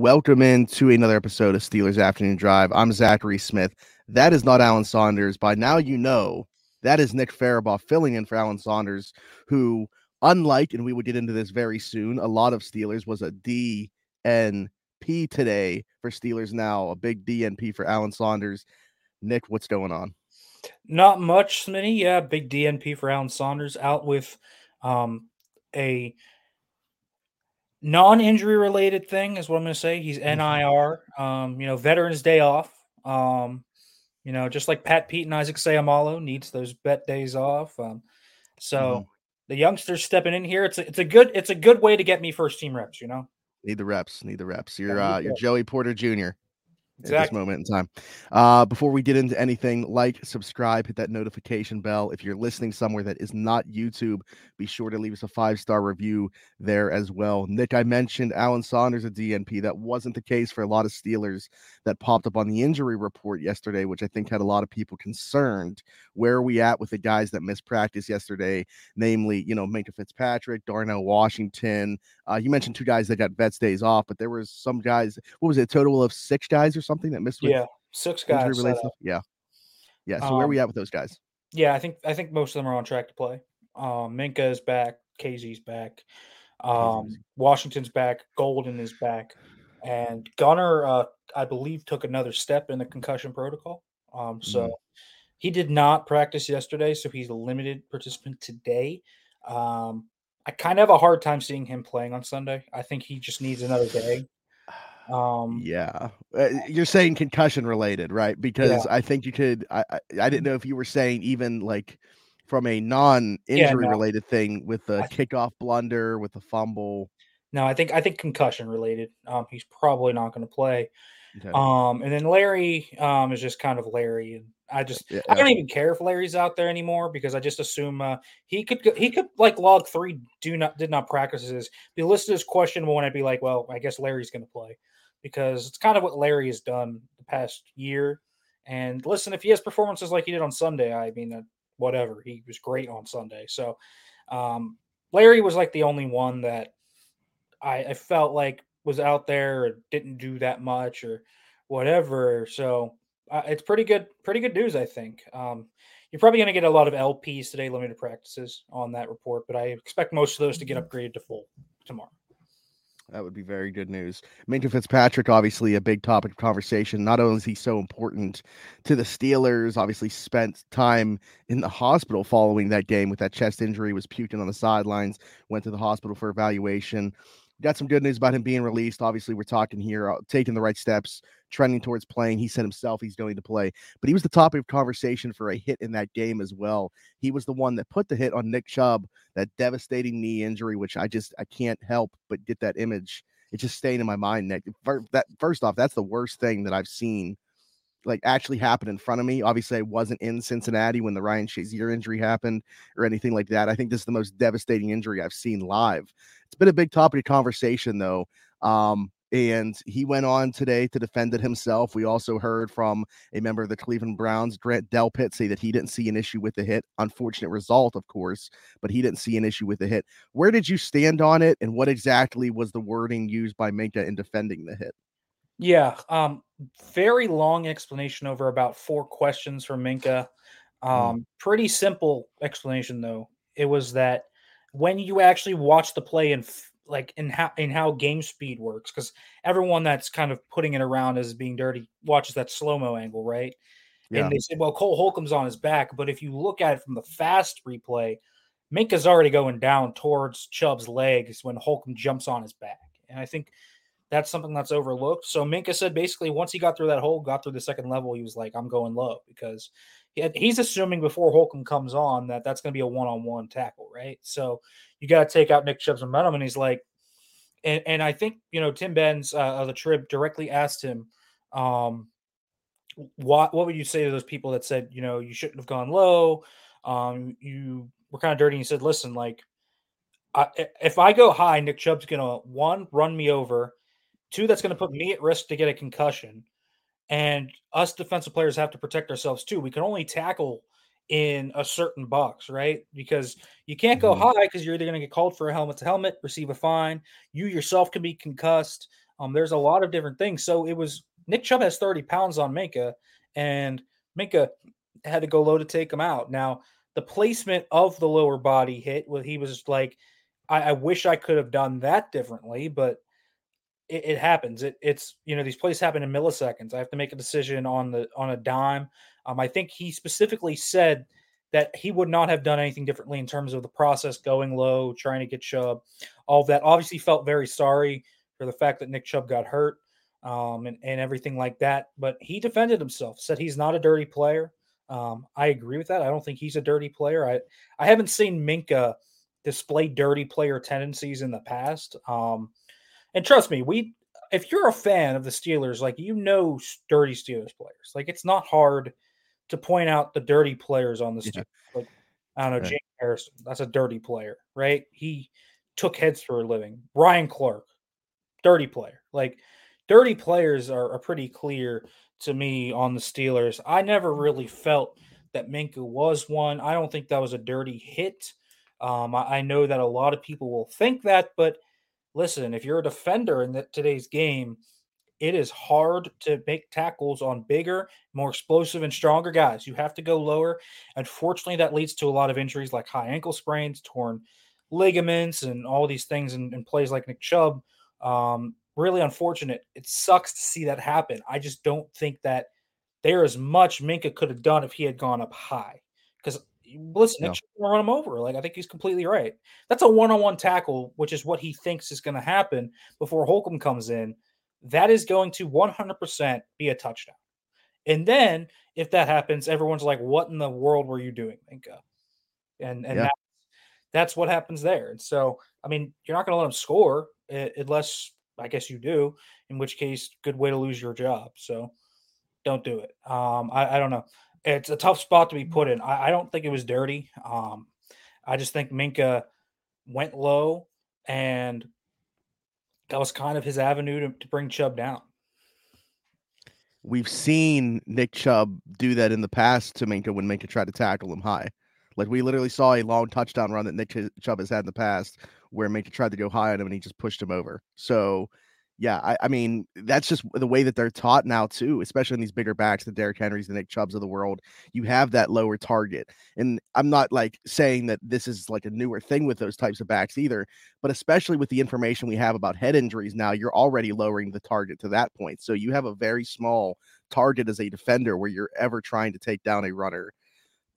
Welcome into another episode of Steelers Afternoon Drive. I'm Zachary Smith. That is not Alan Saunders. By now, you know that is Nick Farabaugh filling in for Alan Saunders, who, unlike, and we will get into this very soon, a lot of Steelers was a DNP today for Steelers now, a big DNP for Alan Saunders. Nick, what's going on? Not much, Smitty. Yeah, big DNP for Alan Saunders out with um, a non-injury related thing is what I'm going to say. He's Mm-hmm. NIR. Um, you know, Veterans Day off. Um, you know, just like Pat Pete and Isaac Seumalo needs those bet days off. Um, so Mhm. the youngsters stepping in here. It's a, it's a good it's a good way to get me first team reps. You know, Need the reps. Need the reps. You're uh, you're. Joey Porter Jr. at this moment in time. Uh, before we get into anything, like, subscribe, hit that notification bell. If you're listening somewhere that is not YouTube, be sure to leave us a five star review there as well. Nick, I mentioned Alan Saunders at DNP. That wasn't the case for a lot of Steelers that popped up on the injury report yesterday, which I think had a lot of people concerned. Where are we at with the guys that missed practice yesterday? Namely, you know, Minkah Fitzpatrick, Darnell Washington. Uh, you mentioned two guys that got vets days off, but there was some guys. What was it? A total of six guys or something that missed with Yeah, six guys. set related out. stuff? Yeah. Yeah. So where are we Um, at with those guys? Yeah, I think I think most of them are on track to play. Um, Minkah is back. Kazee's back. Um. Washington's back. Golden is back, and Gunner, uh, I believe, took another step in the concussion protocol. Um, so Mhm. he did not practice yesterday, so he's a limited participant today. Um, I kind of have a hard time seeing him playing on Sunday. I think he just needs another day. Um, Yeah. Uh, you're saying concussion related, right? Because I think you could I, I I didn't know if you were saying even like from a non-injury no. related thing with the kickoff blunder, with the fumble. no, I think I think concussion related. Um, he's probably not going to play. Okay. Um, and then Larry um is just kind of Larry, and I just Yeah, I don't even care if Larry's out there anymore because I just assume uh, he could he could like log three do not did not practices be listed as questionable, and I'd be like, well, I guess Larry's going to play because it's kind of what Larry has done the past year. And listen, if he has performances like he did on Sunday, I mean, uh, whatever, he was great on Sunday. So um, Larry was like the only one that I, I felt like was out there or didn't do that much or whatever. So uh, it's pretty good, pretty good news, I think. Um, you're probably going to get a lot of LPs today, limited practices on that report, but I expect most of those to get upgraded to full tomorrow. That would be very good news. Minkah Fitzpatrick, obviously a big topic of conversation. Not only is he so important to the Steelers, obviously spent time in the hospital following that game with that chest injury, was puking on the sidelines, went to the hospital for evaluation. Got some good news about him being released. Obviously, we're talking here, uh, taking the right steps, trending towards playing. He said himself he's going to play, but he was the topic of conversation for a hit in that game as well. He was the one that put the hit on Nick Chubb, that devastating knee injury, which I just I can't help but get that image. It's just staying in my mind, Nick. That first off, that's the worst thing that I've seen like actually happen in front of me. Obviously, I wasn't in Cincinnati when the Ryan Shazier injury happened or anything like that. I think this is the most devastating injury I've seen live. It's been a big topic of conversation though. Um, and he went on today to defend it himself. We also heard from a member of the Cleveland Browns, Grant Delpit, say that he didn't see an issue with the hit. Unfortunate result, of course, but he didn't see an issue with the hit. Where did you stand on it, and what exactly was the wording used by Minkah in defending the hit? Yeah, um, very long explanation over about four questions from Minkah. Um, Pretty simple explanation though. It was that when you actually watch the play and f- like in how in how game speed works, because everyone that's kind of putting it around as being dirty watches that slow mo angle, right? Yeah. And they said, well, Cole Holcomb's on his back, but if you look at it from the fast replay, Minkah's already going down towards Chubb's legs when Holcomb jumps on his back, and I think that's something that's overlooked. So Minka said basically once he got through that hole, got through the second level, he was like, I'm going low because he he's assuming before Holcomb comes on that that's going to be a one on one tackle, right? So you got to take out Nick Chubb's momentum. And he's like, and, and I think, you know, Tim Benz uh, of the Trib directly asked him, um, what, what would you say to those people that said, you know, you shouldn't have gone low? Um, you were kind of dirty. And he said, listen, like, I, if I go high, Nick Chubb's going to one, run me over, two, that's going to put me at risk to get a concussion. And us defensive players have to protect ourselves too. We can only tackle in a certain box, right? Because you can't go Mhm. high because you're either going to get called for a helmet to helmet, receive a fine. You yourself can be concussed. Um, there's a lot of different things. So it was Nick Chubb has 30 pounds on Minkah, and Minkah had to go low to take him out. Now, the placement of the lower body hit, well, he was like, I, I wish I could have done that differently, but it, it, happens. It, it's you know these plays happen in milliseconds. I have to make a decision on the on a dime. Um, I think he specifically said that he would not have done anything differently in terms of the process going low, trying to get Chubb, all of that. Obviously, felt very sorry for the fact that Nick Chubb got hurt um, and, and everything like that. But he defended himself, said he's not a dirty player. Um, I agree with that. I don't think he's a dirty player. I, I haven't seen Minkah display dirty player tendencies in the past. Um, and trust me, we if you're a fan of the Steelers, like you know dirty Steelers players. Like it's not hard to point out the dirty players on the Steelers. Yeah. Like I don't know, right. James Harrison, that's a dirty player, right? He took heads for a living. Ryan Clark, dirty player. Like dirty players are, are pretty clear to me on the Steelers. I never really felt that Minkah was one. I don't think that was a dirty hit. Um, I, I, know that a lot of people will think that, but listen, if you're a defender in the, today's game, it is hard to make tackles on bigger, more explosive, and stronger guys. You have to go lower. Unfortunately, that leads to a lot of injuries like high ankle sprains, torn ligaments, and all these things in, in plays like Nick Chubb. Um, really unfortunate. It sucks to see that happen. I just don't think that there is much Minkah could have done if he had gone up high. Because listen, no. run him over. Like I think he's completely right. That's a one-on-one tackle, which is what he thinks is going to happen before Holcomb comes in. That is going to 100% be a touchdown. And then if that happens, everyone's like, "What in the world were you doing, Minkah?" And and yeah. that's, that's what happens there. And so, I mean, you're not going to let him score eh, unless I guess you do. In which case, good way to lose your job. So don't do it. Um, I, I don't know it's a tough spot to be put in. I, I don't think it was dirty. Um, I just think Minkah went low, and that was kind of his avenue to, to bring Chubb down. We've seen Nick Chubb do that in the past to Minkah when Minkah tried to tackle him high. Like we literally saw a long touchdown run that Nick Chubb has had in the past where Minkah tried to go high on him and he just pushed him over. So yeah, I, I, mean, that's just the way that they're taught now, too, especially in these bigger backs, the Derrick Henrys, the Nick Chubbs of the world. You have that lower target. And I'm not like saying that this is like a newer thing with those types of backs either, but especially with the information we have about head injuries now, you're already lowering the target to that point. So you have a very small target as a defender where you're ever trying to take down a runner.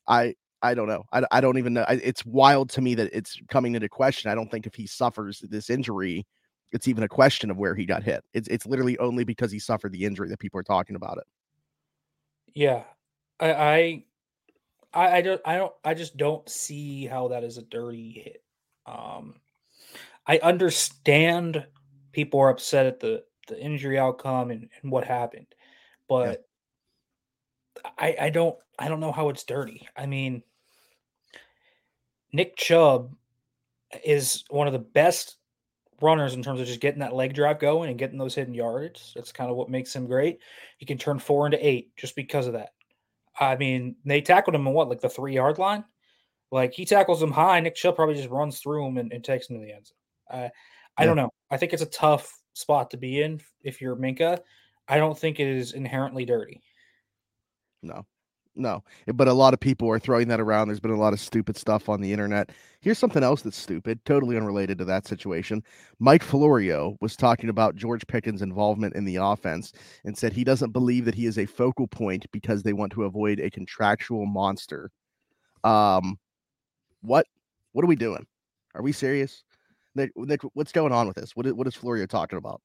I, I don't know. I, I don't even know. It's wild to me that it's coming into question. I don't think if he suffers this injury, it's even a question of where he got hit. It's it's literally only because he suffered the injury that people are talking about it. Yeah, I I I, don't I don't I just don't see how that is a dirty hit. Um, I understand people are upset at the the injury outcome and, and what happened, but yeah. I I don't I don't know how it's dirty. I mean, Nick Chubb is one of the best runners in terms of just getting that leg drive going and getting those hidden yards. That's kind of what makes him great. He can turn four into eight just because of that. I mean, they tackled him in what, like the three yard line? Like he tackles him high. Nick Chubb probably just runs through him and, and takes him to the end zone. Uh, I don't know. I think it's a tough spot to be in if you're Minkah. I don't think it is inherently dirty. No, no, but a lot of people are throwing that around. There's been a lot of stupid stuff on the internet. Here's something else that's stupid, totally unrelated to that situation. Mike Florio was talking about George Pickens' involvement in the offense and said he doesn't believe that he is a focal point because they want to avoid a contractual monster. Um, what what are we doing? Are we serious? Nick, Nick what's going on with this? What is, what is Florio talking about?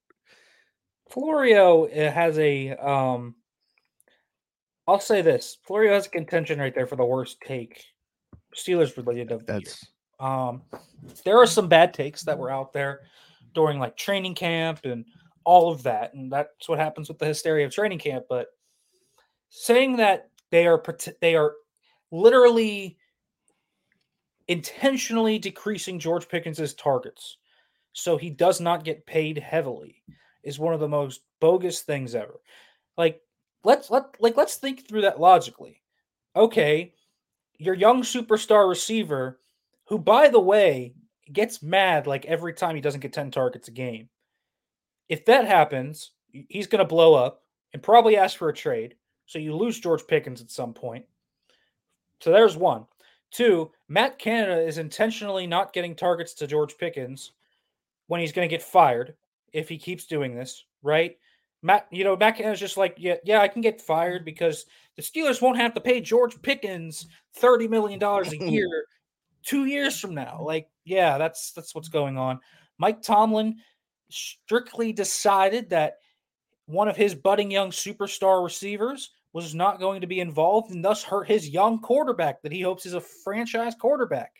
Florio eh, has a um I'll say this: Florio has a contention right there for the worst take, Steelers related of the That's... year. Um, there are some bad takes that were out there during like training camp and all of that, and that's what happens with the hysteria of training camp. But saying that they are they are literally intentionally decreasing George Pickens's targets so he does not get paid heavily is one of the most bogus things ever. Like let's let like let's think through that logically. Okay, your young superstar receiver, who by the way gets mad like every time he doesn't get 10 targets a game. If that happens, he's going to blow up and probably ask for a trade. So you lose George Pickens at some point. So there's one. Two, Matt Canada is intentionally not getting targets to George Pickens when he's going to get fired if he keeps doing this, right? Matt, you know, Matt Canada's just like, yeah, yeah, I can get fired because the Steelers won't have to pay George Pickens thirty million dollars a year two years from now. Like, yeah, that's that's what's going on. Mike Tomlin strictly decided that one of his budding young superstar receivers was not going to be involved and thus hurt his young quarterback that he hopes is a franchise quarterback.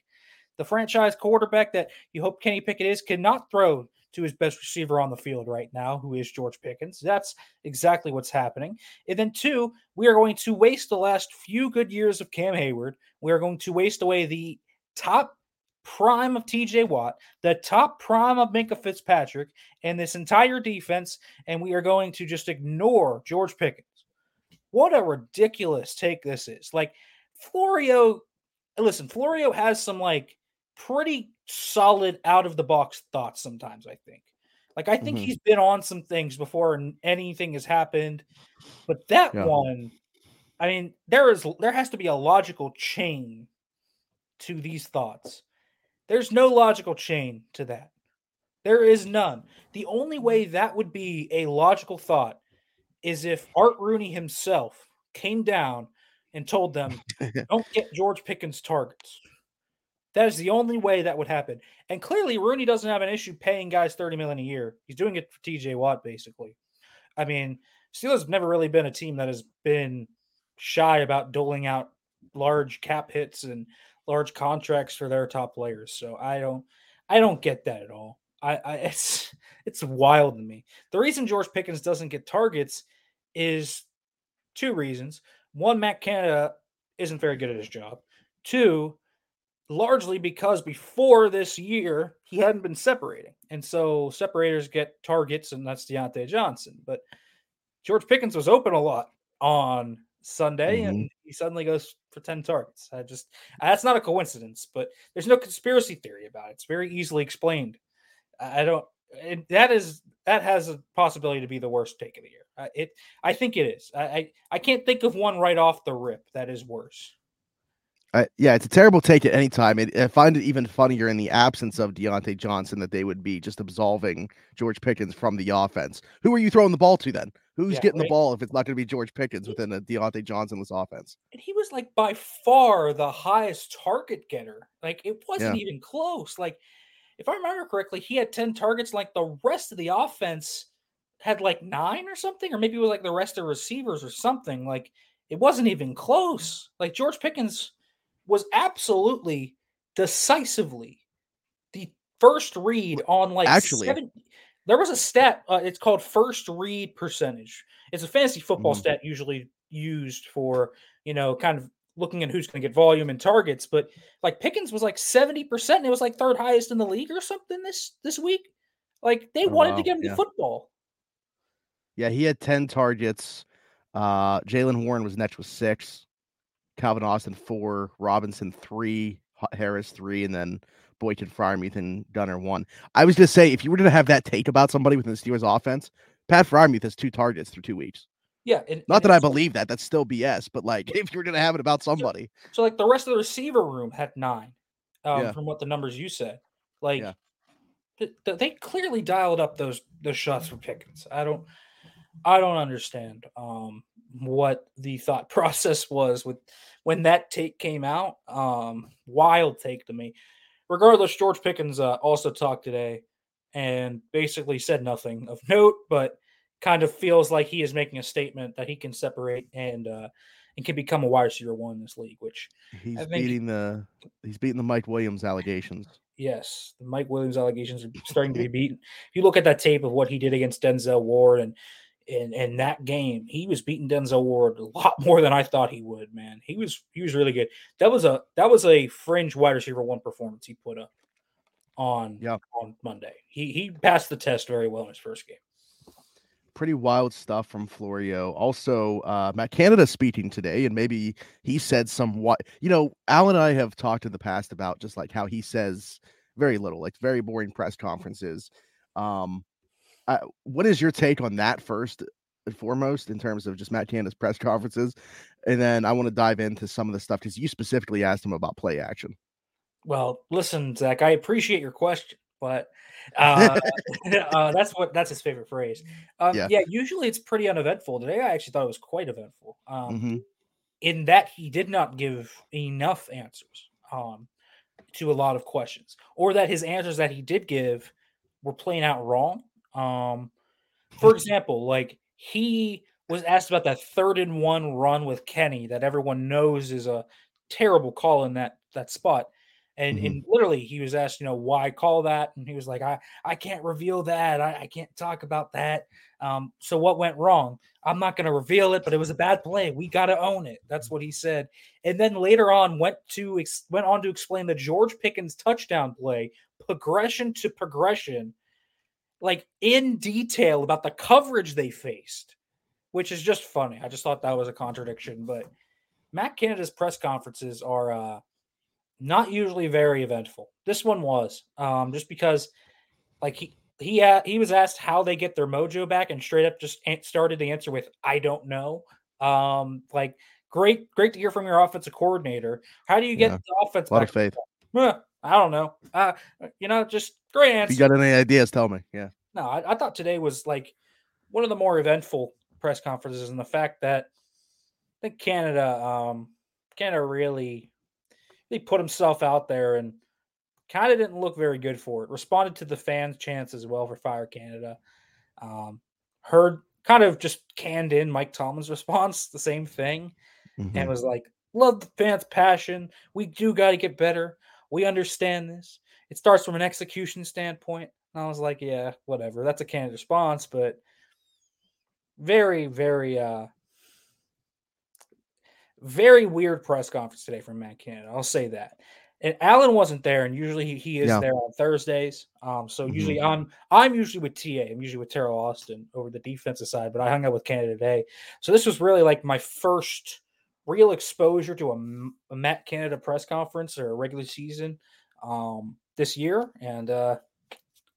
The franchise quarterback that you hope Kenny Pickett is cannot throw to his best receiver on the field right now, who is George Pickens. That's exactly what's happening. And then, two, we are going to waste the last few good years of Cam Hayward. We are going to waste away the top prime of TJ Watt, the top prime of Minkah Fitzpatrick, and this entire defense, and we are going to just ignore George Pickens. What a ridiculous take this is. Like, Florio, listen, Florio has some like pretty solid out of the box thoughts sometimes, I think. Like, I think mm-hmm. he's been on some things before and anything has happened. But that yeah. one, I mean, there is there has to be a logical chain to these thoughts. There's no logical chain to that. There is none. The only way that would be a logical thought is if Art Rooney himself came down and told them, don't get George Pickens targets. That is the only way that would happen. And clearly, Rooney doesn't have an issue paying guys 30 million a year. He's doing it for TJ Watt, basically. I mean, Steelers have never really been a team that has been shy about doling out large cap hits and large contracts for their top players. So I don't I don't get that at all. I, I it's it's wild to me. The reason George Pickens doesn't get targets is two reasons. One, Matt Canada isn't very good at his job. Two, largely because before this year he hadn't been separating, and so separators get targets, and that's Diontae Johnson. But George Pickens was open a lot on Sunday, mm-hmm. and he suddenly goes for 10 targets. I just that's not a coincidence, but there's no conspiracy theory about it. It's very easily explained. I don't it, that is that has a possibility to be the worst take of the year. Uh, it I think it is. I, I, I can't think of one right off the rip that is worse. Uh, yeah, it's a terrible take at any time. It, I find it even funnier in the absence of Diontae Johnson that they would be just absolving George Pickens from the offense. Who are you throwing the ball to then? Who's yeah, getting right. the ball if it's not going to be George Pickens within a Diontae Johnsonless offense? And he was like by far the highest target getter. Like it wasn't yeah. even close. Like if I remember correctly, he had 10 targets. Like the rest of the offense had like nine or something, or maybe it was like the rest of receivers or something. Like it wasn't even close. Like George Pickens was absolutely decisively the first read on like actually seven, there was a stat. Uh, it's called first read percentage. It's a fantasy football mm. stat usually used for you know kind of looking at who's going to get volume and targets. But like Pickens was like seventy percent. And it was like third highest in the league or something this this week. Like they oh, wanted wow. to get him yeah. to football. Yeah, he had ten targets. Uh, Jaylen Warren was next with six. Calvin Austin four. Robinson three. Harris three, and then Boykin, Freiermuth, and Gunner one. I was just say if you were to have that take about somebody within the Steelers offense, Pat Freiermuth has two targets through two weeks. Yeah, and, not and that I believe that. That's still BS. But like, if you're gonna have it about somebody, so, so like the rest of the receiver room had nine, um, yeah. from what the numbers you said. Like, yeah. th- th- they clearly dialed up those those shots for Pickens. I don't, I don't understand um, what the thought process was with when that take came out. Um, wild take to me regardless, George Pickens uh, also talked today and basically said nothing of note, but kind of feels like he is making a statement that he can separate and uh, and can become a wide receiver one in this league. Which he's beating the he's beating the Mike Williams allegations. Yes, the Mike Williams allegations are starting to be beaten. If you look at that tape of what he did against Denzel Ward and in in that game, he was beating Denzel Ward a lot more than I thought he would. Man, he was he was really good. That was a that was a fringe wide receiver one performance he put up on yeah. on Monday. He he passed the test very well in his first game. Pretty wild stuff from Florio. Also, uh, Matt Canada speaking today, and maybe he said some what you know. Al and I have talked in the past about just like how he says very little, like very boring press conferences. Um, uh, what is your take on that first and foremost in terms of just Matt Canada's press conferences? And then I want to dive into some of the stuff because you specifically asked him about play action. Well, listen, Zach, I appreciate your question, but uh, uh, that's what that's his favorite phrase. Um, yeah. yeah. usually it's pretty uneventful. Today, I actually thought it was quite eventful. Um, mm-hmm. In that he did not give enough answers um, to a lot of questions, or that his answers that he did give were playing out wrong. Um, for example, like he was asked about that third and one run with Kenny that everyone knows is a terrible call in that that spot. And, mm-hmm. and literally he was asked, you know, why call that? And he was like, I, I can't reveal that. I, I can't talk about that. Um, so what went wrong? I'm not going to reveal it, but it was a bad play. We got to own it. That's what he said. And then later on went to ex- went on to explain the George Pickens touchdown play, progression to progression, like in detail about the coverage they faced, which is just funny. I just thought that was a contradiction, but Matt Canada's press conferences are uh, not usually very eventful. This one was, um, just because, like he he uh, he was asked how they get their mojo back, and straight up just started the answer with "I don't know." Um, like great, great to hear from your offensive coordinator. How do you get yeah, the offense? A lot of faith. I don't know. Uh, you know, just great answer. If you got any ideas? Tell me. Yeah. No, I, I thought today was like one of the more eventful press conferences, and the fact that I think Canada, um, Canada really, he put himself out there and kind of didn't look very good for it. Responded to the fans' chants as well for Fire Canada. Um, heard kind of just canned in Mike Tomlin's response, the same thing, mm-hmm. and was like, "Love the fans' passion. We do got to get better. We understand this. It starts from an execution standpoint. And I was like, yeah, whatever. That's a candid response, but very, very, uh, very weird press conference today from Matt Canada. I'll say that. And Alan wasn't there, and usually he, he is yeah. there on Thursdays. Um, so mm-hmm. usually I'm I'm usually with TA. I'm usually with Terrell Austin over the defensive side, but I hung out with Canada today. So this was really like my first real exposure to a, a Matt Canada press conference or a regular season um, this year, and uh,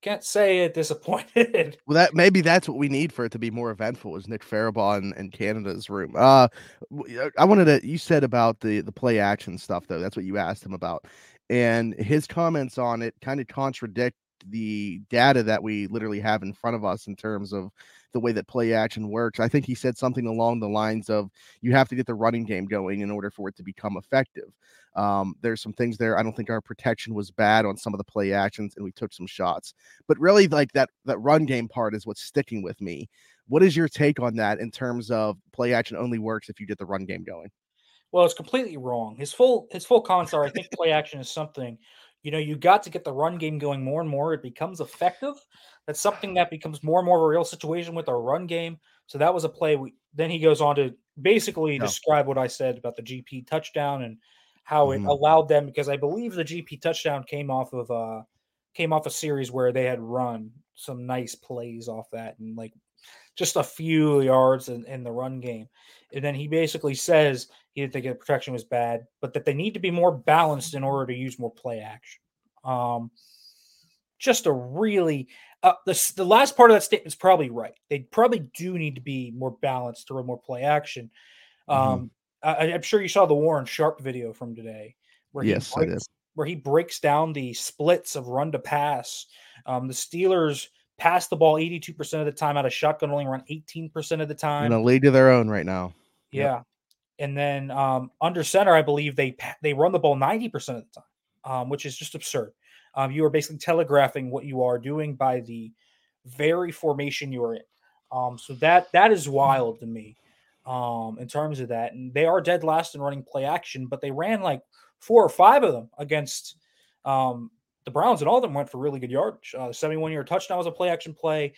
can't say it disappointed. Well, that maybe that's what we need for it to be more eventful is Nick Farabaugh in, in Canada's room. Uh, uh, I wanted to. You said about the the play action stuff though. That's what you asked him about, and his comments on it kind of contradict the data that we literally have in front of us in terms of the way that play action works. I think he said something along the lines of you have to get the running game going in order for it to become effective. Um, there's some things there. I don't think our protection was bad on some of the play actions, and we took some shots. But really, like that that run game part is what's sticking with me. What is your take on that in terms of play action only works if you get the run game going? Well, it's completely wrong. His full his full comments are I think play action is something you know, you got to get the run game going more and more. It becomes effective. That's something that becomes more and more of a real situation with our run game. So that was a play. We, then he goes on to basically no. describe what I said about the GP touchdown and how mm-hmm. it allowed them because I believe the GP touchdown came off of uh came off a series where they had run some nice plays off that and like just a few yards in, in the run game. And then he basically says he didn't think the protection was bad, but that they need to be more balanced in order to use more play action. Um, just a really uh, the, the last part of that statement is probably right. They probably do need to be more balanced to run more play action. Mm-hmm. Um, mm-hmm. I, am sure you saw the Warren Sharp video from today, where yes, he breaks, where he breaks down the splits of run to pass. Um, the Steelers pass the ball 82% of the time out of shotgun, only run 18% of the time. In a league of their own right now. Yeah. And then um, under center, I believe they they run the ball 90% of the time, um, which is just absurd. Um, you are basically telegraphing what you are doing by the very formation you are in. Um, so that that is wild to me um, in terms of that. And they are dead last in running play action, but they ran like four or five of them against um, the Browns, and all of them went for really good yardage. Uh, 71 yard touchdown was a play action play.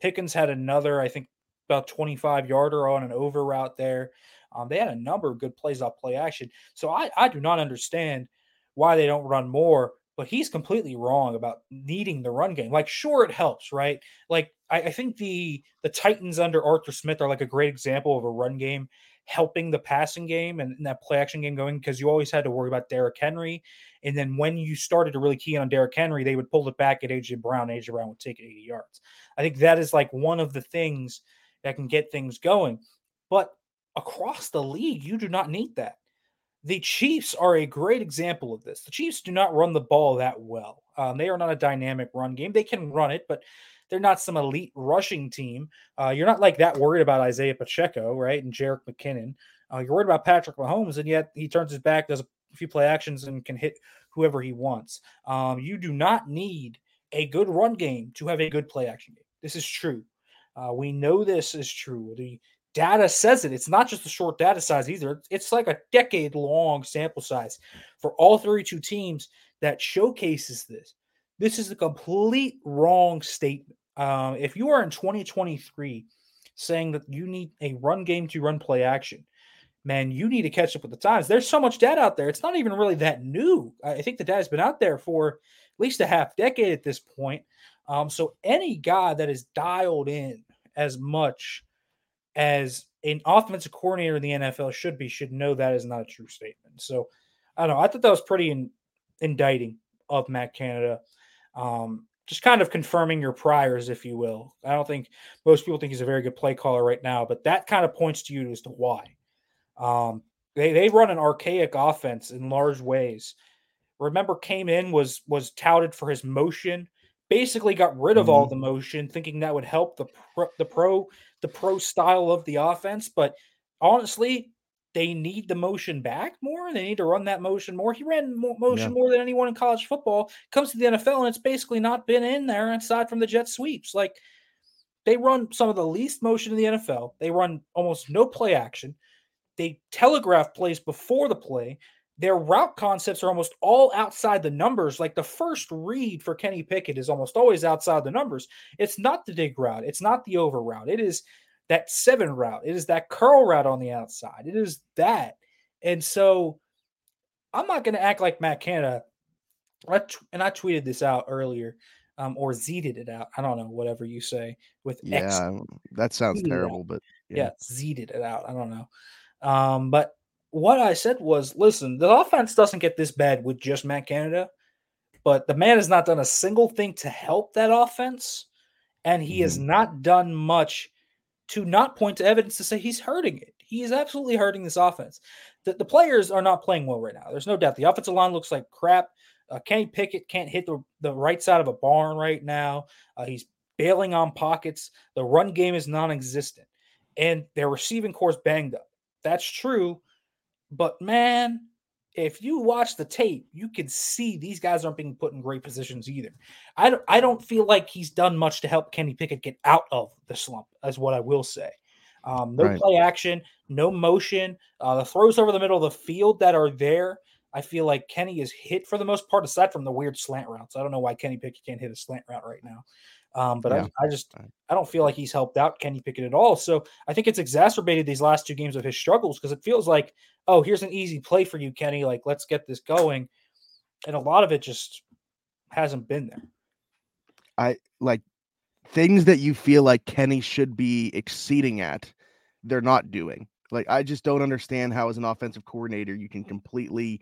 Pickens had another, I think, about 25 yarder on an over route there. Um, they had a number of good plays off play action. So I, I do not understand why they don't run more, but he's completely wrong about needing the run game. Like, sure, it helps, right? Like, I, I think the the Titans under Arthur Smith are like a great example of a run game helping the passing game and, and that play action game going because you always had to worry about Derrick Henry. And then when you started to really key on Derrick Henry, they would pull it back at AJ Brown. AJ Brown would take it 80 yards. I think that is like one of the things that can get things going. But across the league, you do not need that. The Chiefs are a great example of this. The Chiefs do not run the ball that well. Um, they are not a dynamic run game. They can run it, but they're not some elite rushing team. Uh, you're not like that worried about Isaiah Pacheco, right? And Jerick McKinnon. Uh, you're worried about Patrick Mahomes, and yet he turns his back, does a few play actions, and can hit whoever he wants. Um, you do not need a good run game to have a good play action game. This is true. Uh, we know this is true. The data says it. It's not just a short data size either. It's like a decade long sample size for all 32 teams that showcases this. This is a complete wrong statement. Um, if you are in 2023 saying that you need a run game to run play action, man, you need to catch up with the times. There's so much data out there. It's not even really that new. I think the data's been out there for at least a half decade at this point. Um, so any guy that is dialed in as much as an offensive coordinator in the NFL should be should know that is not a true statement. So I don't know. I thought that was pretty in, indicting of Matt Canada. Um, just kind of confirming your priors, if you will. I don't think most people think he's a very good play caller right now, but that kind of points to you as to why. Um, they they run an archaic offense in large ways. Remember, came in was was touted for his motion basically got rid of mm-hmm. all the motion, thinking that would help the pro, the pro the pro style of the offense. But honestly, they need the motion back more. They need to run that motion more. He ran more motion yeah. more than anyone in college football. Comes to the NFL, and it's basically not been in there aside from the jet sweeps. Like they run some of the least motion in the NFL. They run almost no play action. They telegraph plays before the play their route concepts are almost all outside the numbers. Like the first read for Kenny Pickett is almost always outside the numbers. It's not the dig route, it's not the over route. It is that seven route, it is that curl route on the outside. It is that. And so I'm not going to act like Matt Canada. and I tweeted this out earlier. Um, or zeeted it out. I don't know, whatever you say with yeah, X. that sounds terrible, but yeah. yeah, zeeted it out. I don't know. Um, but what I said was, listen, the offense doesn't get this bad with just Matt Canada, but the man has not done a single thing to help that offense, and he mm-hmm. has not done much to not point to evidence to say he's hurting it. He is absolutely hurting this offense. The, the players are not playing well right now. There's no doubt. The offensive line looks like crap. Uh, Kenny Pickett can't hit the, the right side of a barn right now. Uh, he's bailing on pockets. The run game is non existent. And their receiving core is banged up. That's true but man, if you watch the tape, you can see these guys aren't being put in great positions either. I don't, I don't feel like he's done much to help Kenny Pickett get out of the slump, is what I will say. Um, no right. play action, no motion. Uh, the throws over the middle of the field that are there, I feel like Kenny is hit for the most part, aside from the weird slant routes. I don't know why Kenny Pickett can't hit a slant route right now. Um, but yeah. I, I, just I don't feel like he's helped out Kenny Pickett at all. So I think it's exacerbated these last two games of his struggles because it feels like, oh, here's an easy play for you, Kenny. Like let's get this going, and a lot of it just hasn't been there. I like things that you feel like Kenny should be exceeding at, they're not doing. Like I just don't understand how as an offensive coordinator you can completely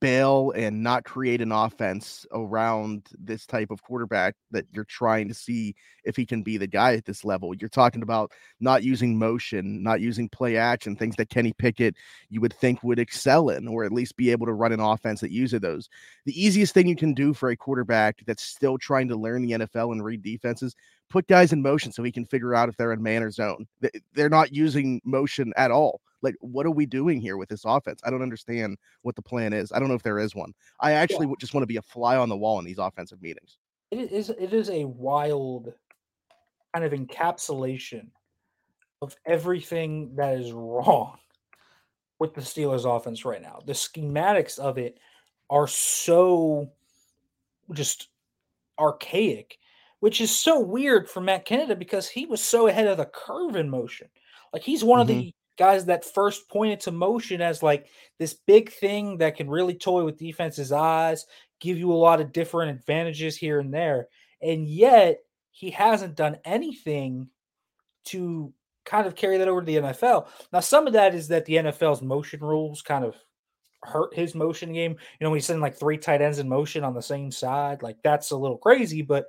bail and not create an offense around this type of quarterback that you're trying to see if he can be the guy at this level. You're talking about not using motion, not using play action, things that Kenny Pickett you would think would excel in, or at least be able to run an offense that uses those. The easiest thing you can do for a quarterback that's still trying to learn the NFL and read defenses put guys in motion so he can figure out if they're in man or zone. They're not using motion at all. Like, what are we doing here with this offense? I don't understand what the plan is. I don't know if there is one. I actually yeah. just want to be a fly on the wall in these offensive meetings. It is. It is a wild kind of encapsulation of everything that is wrong with the Steelers offense right now. The schematics of it are so just archaic, which is so weird for Matt Canada because he was so ahead of the curve in motion. Like he's one mm-hmm. of the guys that first pointed to motion as like this big thing that can really toy with defense's eyes, give you a lot of different advantages here and there. And yet he hasn't done anything to kind of carry that over to the NFL. Now, some of that is that the NFL's motion rules kind of hurt his motion game. You know, when he's sending like three tight ends in motion on the same side, like that's a little crazy. But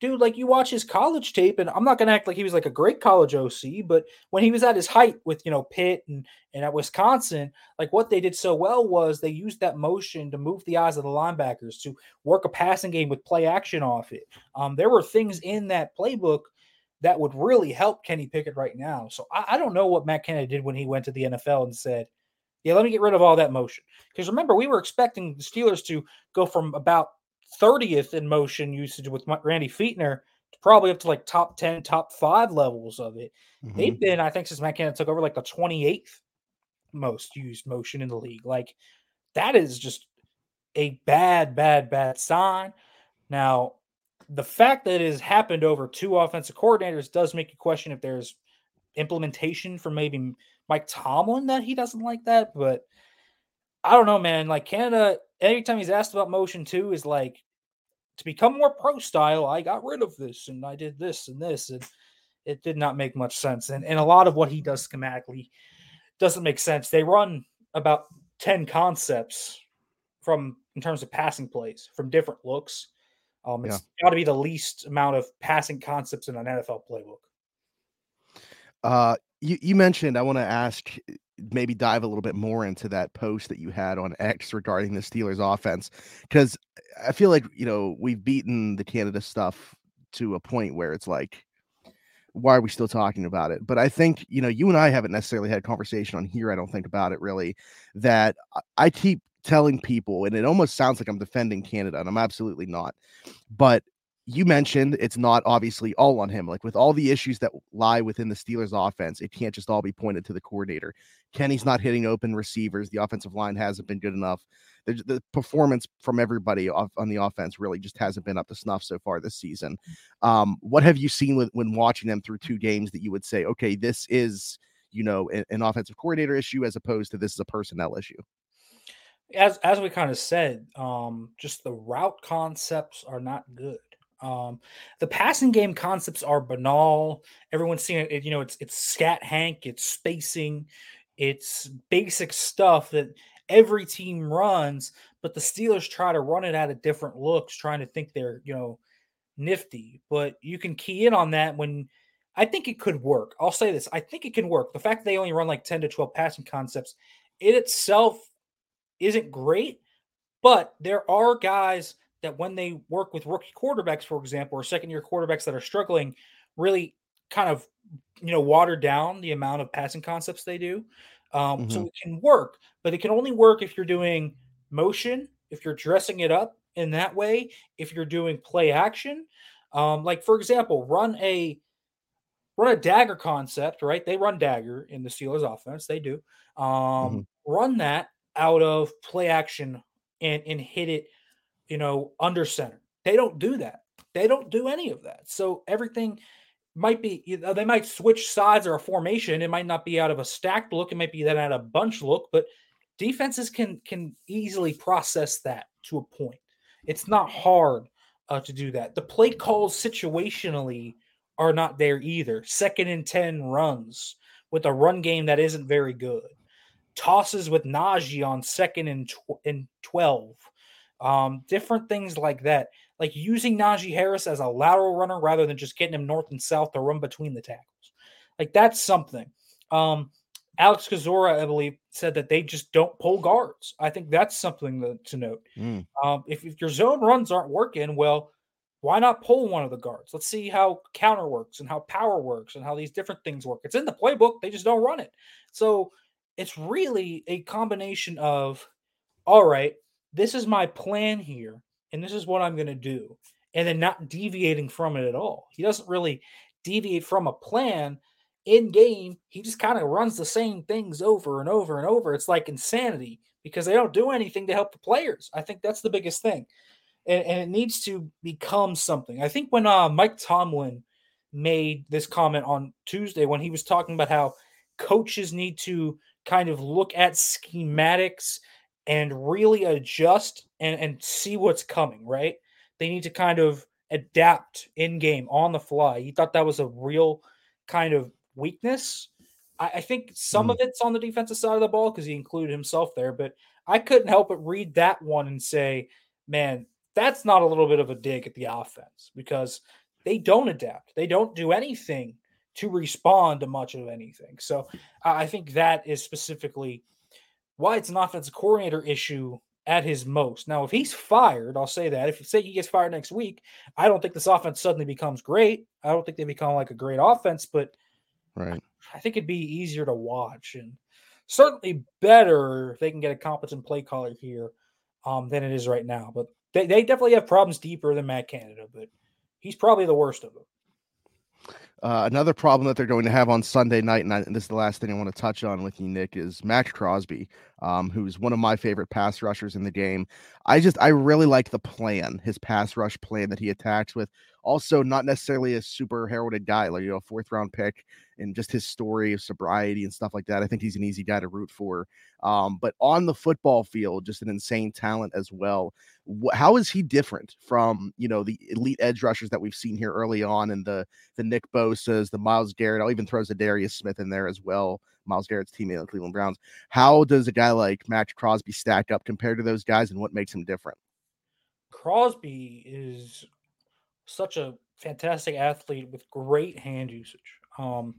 dude, like you watch his college tape, and I'm not gonna act like he was like a great college OC, but when he was at his height with you know Pitt and and at Wisconsin, like what they did so well was they used that motion to move the eyes of the linebackers to work a passing game with play action off it. Um, there were things in that playbook that would really help Kenny Pickett right now. So I, I don't know what Matt Canada did when he went to the NFL and said, yeah, let me get rid of all that motion. Because remember, we were expecting the Steelers to go from about 30th in motion usage with Randy Fichtner to probably up to like top 10, top five levels of it. Mm-hmm. They've been, I think, since Matt Canada took over, like the 28th most used motion in the league. Like that is just a bad, bad, bad sign. Now, the fact that it has happened over two offensive coordinators does make you question if there's implementation from maybe Mike Tomlin that he doesn't like that. But I don't know, man. Like Canada, anytime he's asked about motion two, is like to become more pro style. I got rid of this and I did this and this, and it did not make much sense. And and a lot of what he does schematically doesn't make sense. They run about ten concepts from in terms of passing plays from different looks um, it's yeah. got to be the least amount of passing concepts in an NFL playbook. Uh, you, you mentioned I want to ask, maybe dive a little bit more into that post that you had on X regarding the Steelers offense, because I feel like you know we've beaten the Canada stuff to a point where it's like, why are we still talking about it? But I think you know you and I haven't necessarily had a conversation on here. I don't think about it really. That I keep telling people, and it almost sounds like I'm defending Canada, and I'm absolutely not. But you mentioned it's not obviously all on him. Like with all the issues that lie within the Steelers offense, it can't just all be pointed to the coordinator. Kenny's not hitting open receivers. The offensive line hasn't been good enough. The, the performance from everybody off, on the offense really just hasn't been up to snuff so far this season. Um, what have you seen with, when watching them through two games that you would say, okay, this is you know an, an offensive coordinator issue as opposed to this is a personnel issue? as as we kind of said, um, just the route concepts are not good. Um, the passing game concepts are banal. Everyone's seeing it. You know, it's it's scat hank, it's spacing, it's basic stuff that every team runs. But the Steelers try to run it out of different looks, trying to think they're you know nifty. But you can key in on that when I think it could work. I'll say this: I think it can work. The fact that they only run like ten to twelve passing concepts, it itself isn't great, but there are guys that when they work with rookie quarterbacks, for example, or second year quarterbacks that are struggling, really kind of you know water down the amount of passing concepts they do. Um, mm-hmm. So it can work, but it can only work if you're doing motion, if you're dressing it up in that way, if you're doing play action. Um, like for example, run a run a dagger concept, right? They run dagger in the Steelers offense. They do. Um, mm-hmm. Run that out of play action and and hit it, you know, under center. They don't do that. They don't do any of that. So everything might be you know, they might switch sides or a formation. It might not be out of a stacked look. It might be that out of a bunch look, but defenses can can easily process that to a point. It's not hard uh, to do that. The play calls situationally are not there either. Second and 10 runs with a run game that isn't very good tosses with Najee on second and, tw- and 12. Um, different things like that. Like using Najee Harris as a lateral runner rather than just getting him north and south to run between the tackles. Like that's something. Um, Alex Kozora, I believe, said that they just don't pull guards. I think that's something to, to note. Mm. Um, if, if your zone runs aren't working, well, why not pull one of the guards? Let's see how counter works and how power works and how these different things work. It's in the playbook, they just don't run it. So it's really a combination of, all right, this is my plan here, and this is what I'm going to do, and then not deviating from it at all. He doesn't really deviate from a plan in game. He just kind of runs the same things over and over and over. It's like insanity because they don't do anything to help the players. I think that's the biggest thing. And, and it needs to become something. I think when uh, Mike Tomlin made this comment on Tuesday, when he was talking about how coaches need to kind of look at schematics and really adjust and, and see what's coming, right? They need to kind of adapt in game on the fly. He thought that was a real kind of weakness. I, I think some Mm. of it's on the defensive side of the ball because he included himself there, but I couldn't help but read that one and say, man, that's not a little bit of a dig at the offense because they don't adapt. They don't do anything to respond to much of anything. So I I think that is specifically why it's an offensive coordinator issue at his most. Now, if he's fired, I'll say that. If you say he gets fired next week, I don't think this offense suddenly becomes great. I don't think they become like a great offense, but Right. I think it'd be easier to watch and certainly better if they can get a competent play caller here um, than it is right now. But they, they definitely have problems deeper than Matt Canada, but he's probably the worst of them. Uh, another problem that they're going to have on Sunday night, and, I, and this is the last thing I want to touch on with you, Nick, is Maxx Crosby, um, who's one of my favorite pass rushers in the game. I just, I really like the plan, his pass rush plan that he attacks with. Also, not necessarily a super heralded guy, like, you know, fourth round pick, and just his story of sobriety and stuff like that. I think he's an easy guy to root for. Um, but on the football field, just an insane talent as well. How is he different from, you know, the elite edge rushers that we've seen here early on and the, the Nick Bosa's, the Myles Garrett. I'll even throw Za'Darius Smith in there as well. Myles Garrett's teammate on Cleveland Browns. How does a guy like Maxx Crosby stack up compared to those guys, and what makes him different? Crosby is such a fantastic athlete with great hand usage. Um,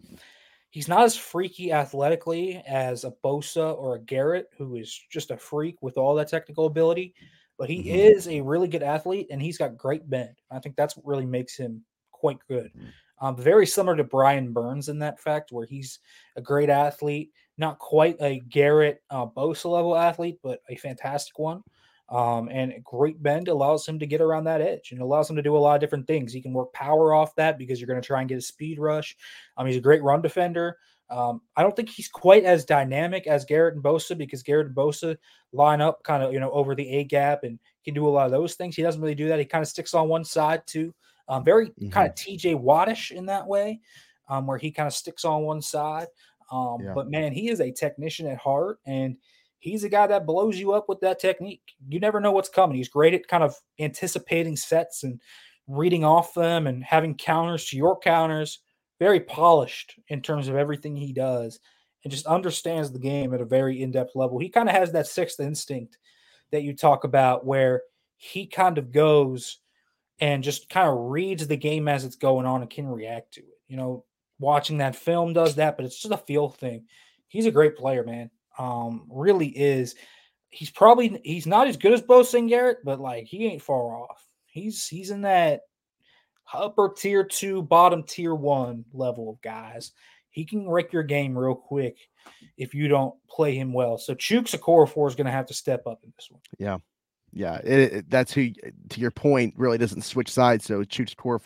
he's not as freaky athletically as a Bosa or a Garrett, who is just a freak with all that technical ability. But he Mhm. is a really good athlete, and he's got great bend. I think that's what really makes him quite good. Um, very similar to Brian Burns in that fact, where he's a great athlete, not quite a Garrett uh, Bosa level athlete, but a fantastic one. Um, and great bend allows him to get around that edge and allows him to do a lot of different things. He can work power off that because you're going to try and get a speed rush. Um, he's a great run defender. Um, I don't think he's quite as dynamic as Garrett and Bosa because Garrett and Bosa line up kind of you know over the A gap and can do a lot of those things. He doesn't really do that. He kind of sticks on one side too. Um, very kind of TJ Wattish in that way, um, where he kind of sticks on one side. Um, Yeah. But man, he is a technician at heart, and he's a guy that blows you up with that technique. You never know what's coming. He's great at kind of anticipating sets and reading off them and having counters to your counters. Very polished in terms of everything he does, and just understands the game at a very in-depth level. He kind of has that sixth instinct that you talk about, where he kind of goes and just kind of reads the game as it's going on and can react to it. You know, watching that film does that, but it's just a feel thing. He's a great player, man. Um, really is. He's probably he's not as good as and Garrett, but like he ain't far off. He's he's in that upper tier two, bottom tier one level of guys. He can wreck your game real quick if you don't play him well. So Chuks Okorafor is going to have to step up in this one. Yeah. Yeah, it, it- that's who. To your point, really doesn't switch sides. So Chuks Core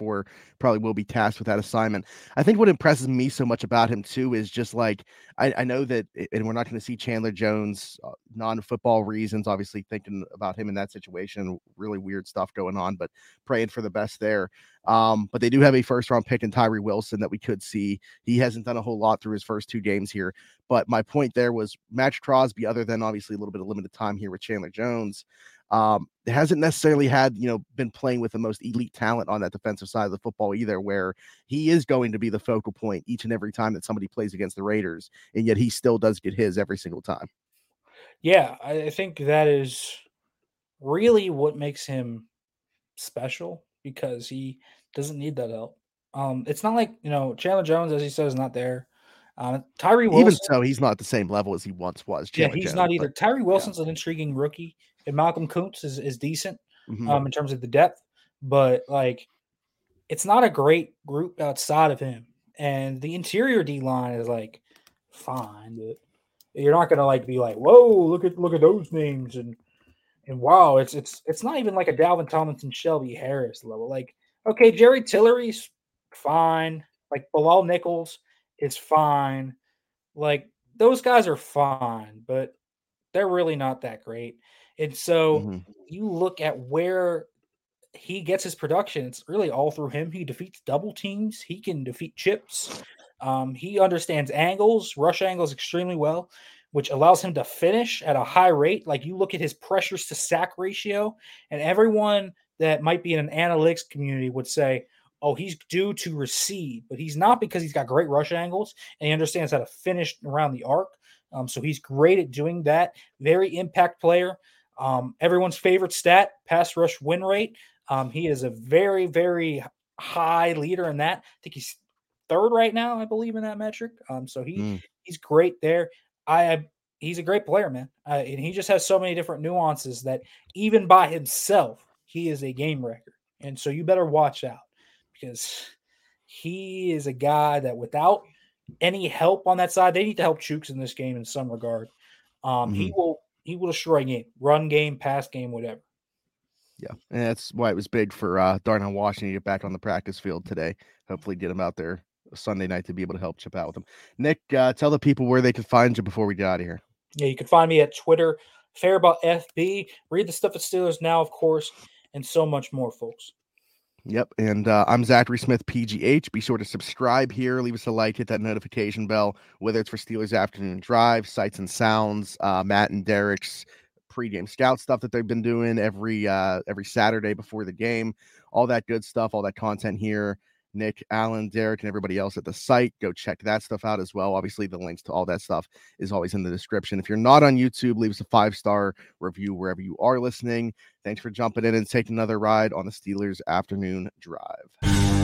probably will be tasked with that assignment. I think what impresses me so much about him too is just like I, I know that, and we're not going to see Chandler Jones uh, non-football reasons. Obviously, thinking about him in that situation, really weird stuff going on, but praying for the best there. Um, but they do have a first-round pick in Tyree Wilson that we could see. He hasn't done a whole lot through his first two games here. But my point there was Maxx Crosby, other than obviously a little bit of limited time here with Chandler Jones um, hasn't necessarily had, you know, been playing with the most elite talent on that defensive side of the football either, where he is going to be the focal point each and every time that somebody plays against the Raiders, and yet he still does get his every single time. Yeah, I think that is really what makes him special because he doesn't need that help. Um, it's not like you know Chandler Jones, as he says, is not there. Um, Tyree Wilson, Even so, he's not the same level as he once was. yeah, he's Jones, not but- either. Tyree Wilson's an intriguing rookie, and Malcolm Koonce is, is decent Mhm. um, in terms of the depth, but like it's not a great group outside of him. And the interior D line is like fine, but you're not gonna like be like, whoa, look at look at those names and and wow, it's it's it's not even like a Dalvin Tomlinson, Shelby Harris level. Like, okay, Jerry Tillery's fine. Like Bilal Nichols is fine. Like those guys are fine, but they're really not that great. And so Mhm. you look at where he gets his production, it's really all through him. He defeats double teams, he can defeat chips. Um, he understands angles, rush angles extremely well, which allows him to finish at a high rate. Like you look at his pressures to sack ratio, and everyone that might be in an analytics community would say, oh, he's due to recede, but he's not because he's got great rush angles and he understands how to finish around the arc. Um, so he's great at doing that. Very impact player. Um, everyone's favorite stat, pass rush win rate. Um, he is a very, very high leader in that. I think he's third right now, I believe, in that metric. Um, so he mm. he's great there. I he's a great player, man, uh, and he just has so many different nuances that even by himself, he is a game wrecker. And so you better watch out because he is a guy that without any help on that side, they need to help Chuks in this game in some regard. Um, mm-hmm. He will he will destroy game, run game, pass game, whatever. Yeah, and that's why it was big for uh, Darnell Washington to get back on the practice field today. Hopefully, get him out there Sunday night to be able to help chip out with him. Nick, uh, tell the people where they can find you before we get out of here. Yeah, you can find me at Twitter, Farabaugh FB. Read the stuff at Steelers now, of course, and so much more, folks. Yep. And uh, I'm Zachary Smith, PGH. Be sure to subscribe here, leave us a like, hit that notification bell, whether it's for Steelers Afternoon Drive, Sights and Sounds, uh, Matt and Derek's pregame scout stuff that they've been doing every uh, every Saturday before the game, all that good stuff, all that content here. Nick, Allen, Derek, and everybody else at the site. Go check that stuff out as well. Obviously, the links to all that stuff is always in the description. If you're not on YouTube, leave us a five star review wherever you are listening. Thanks for jumping in and taking another ride on the Steelers afternoon drive.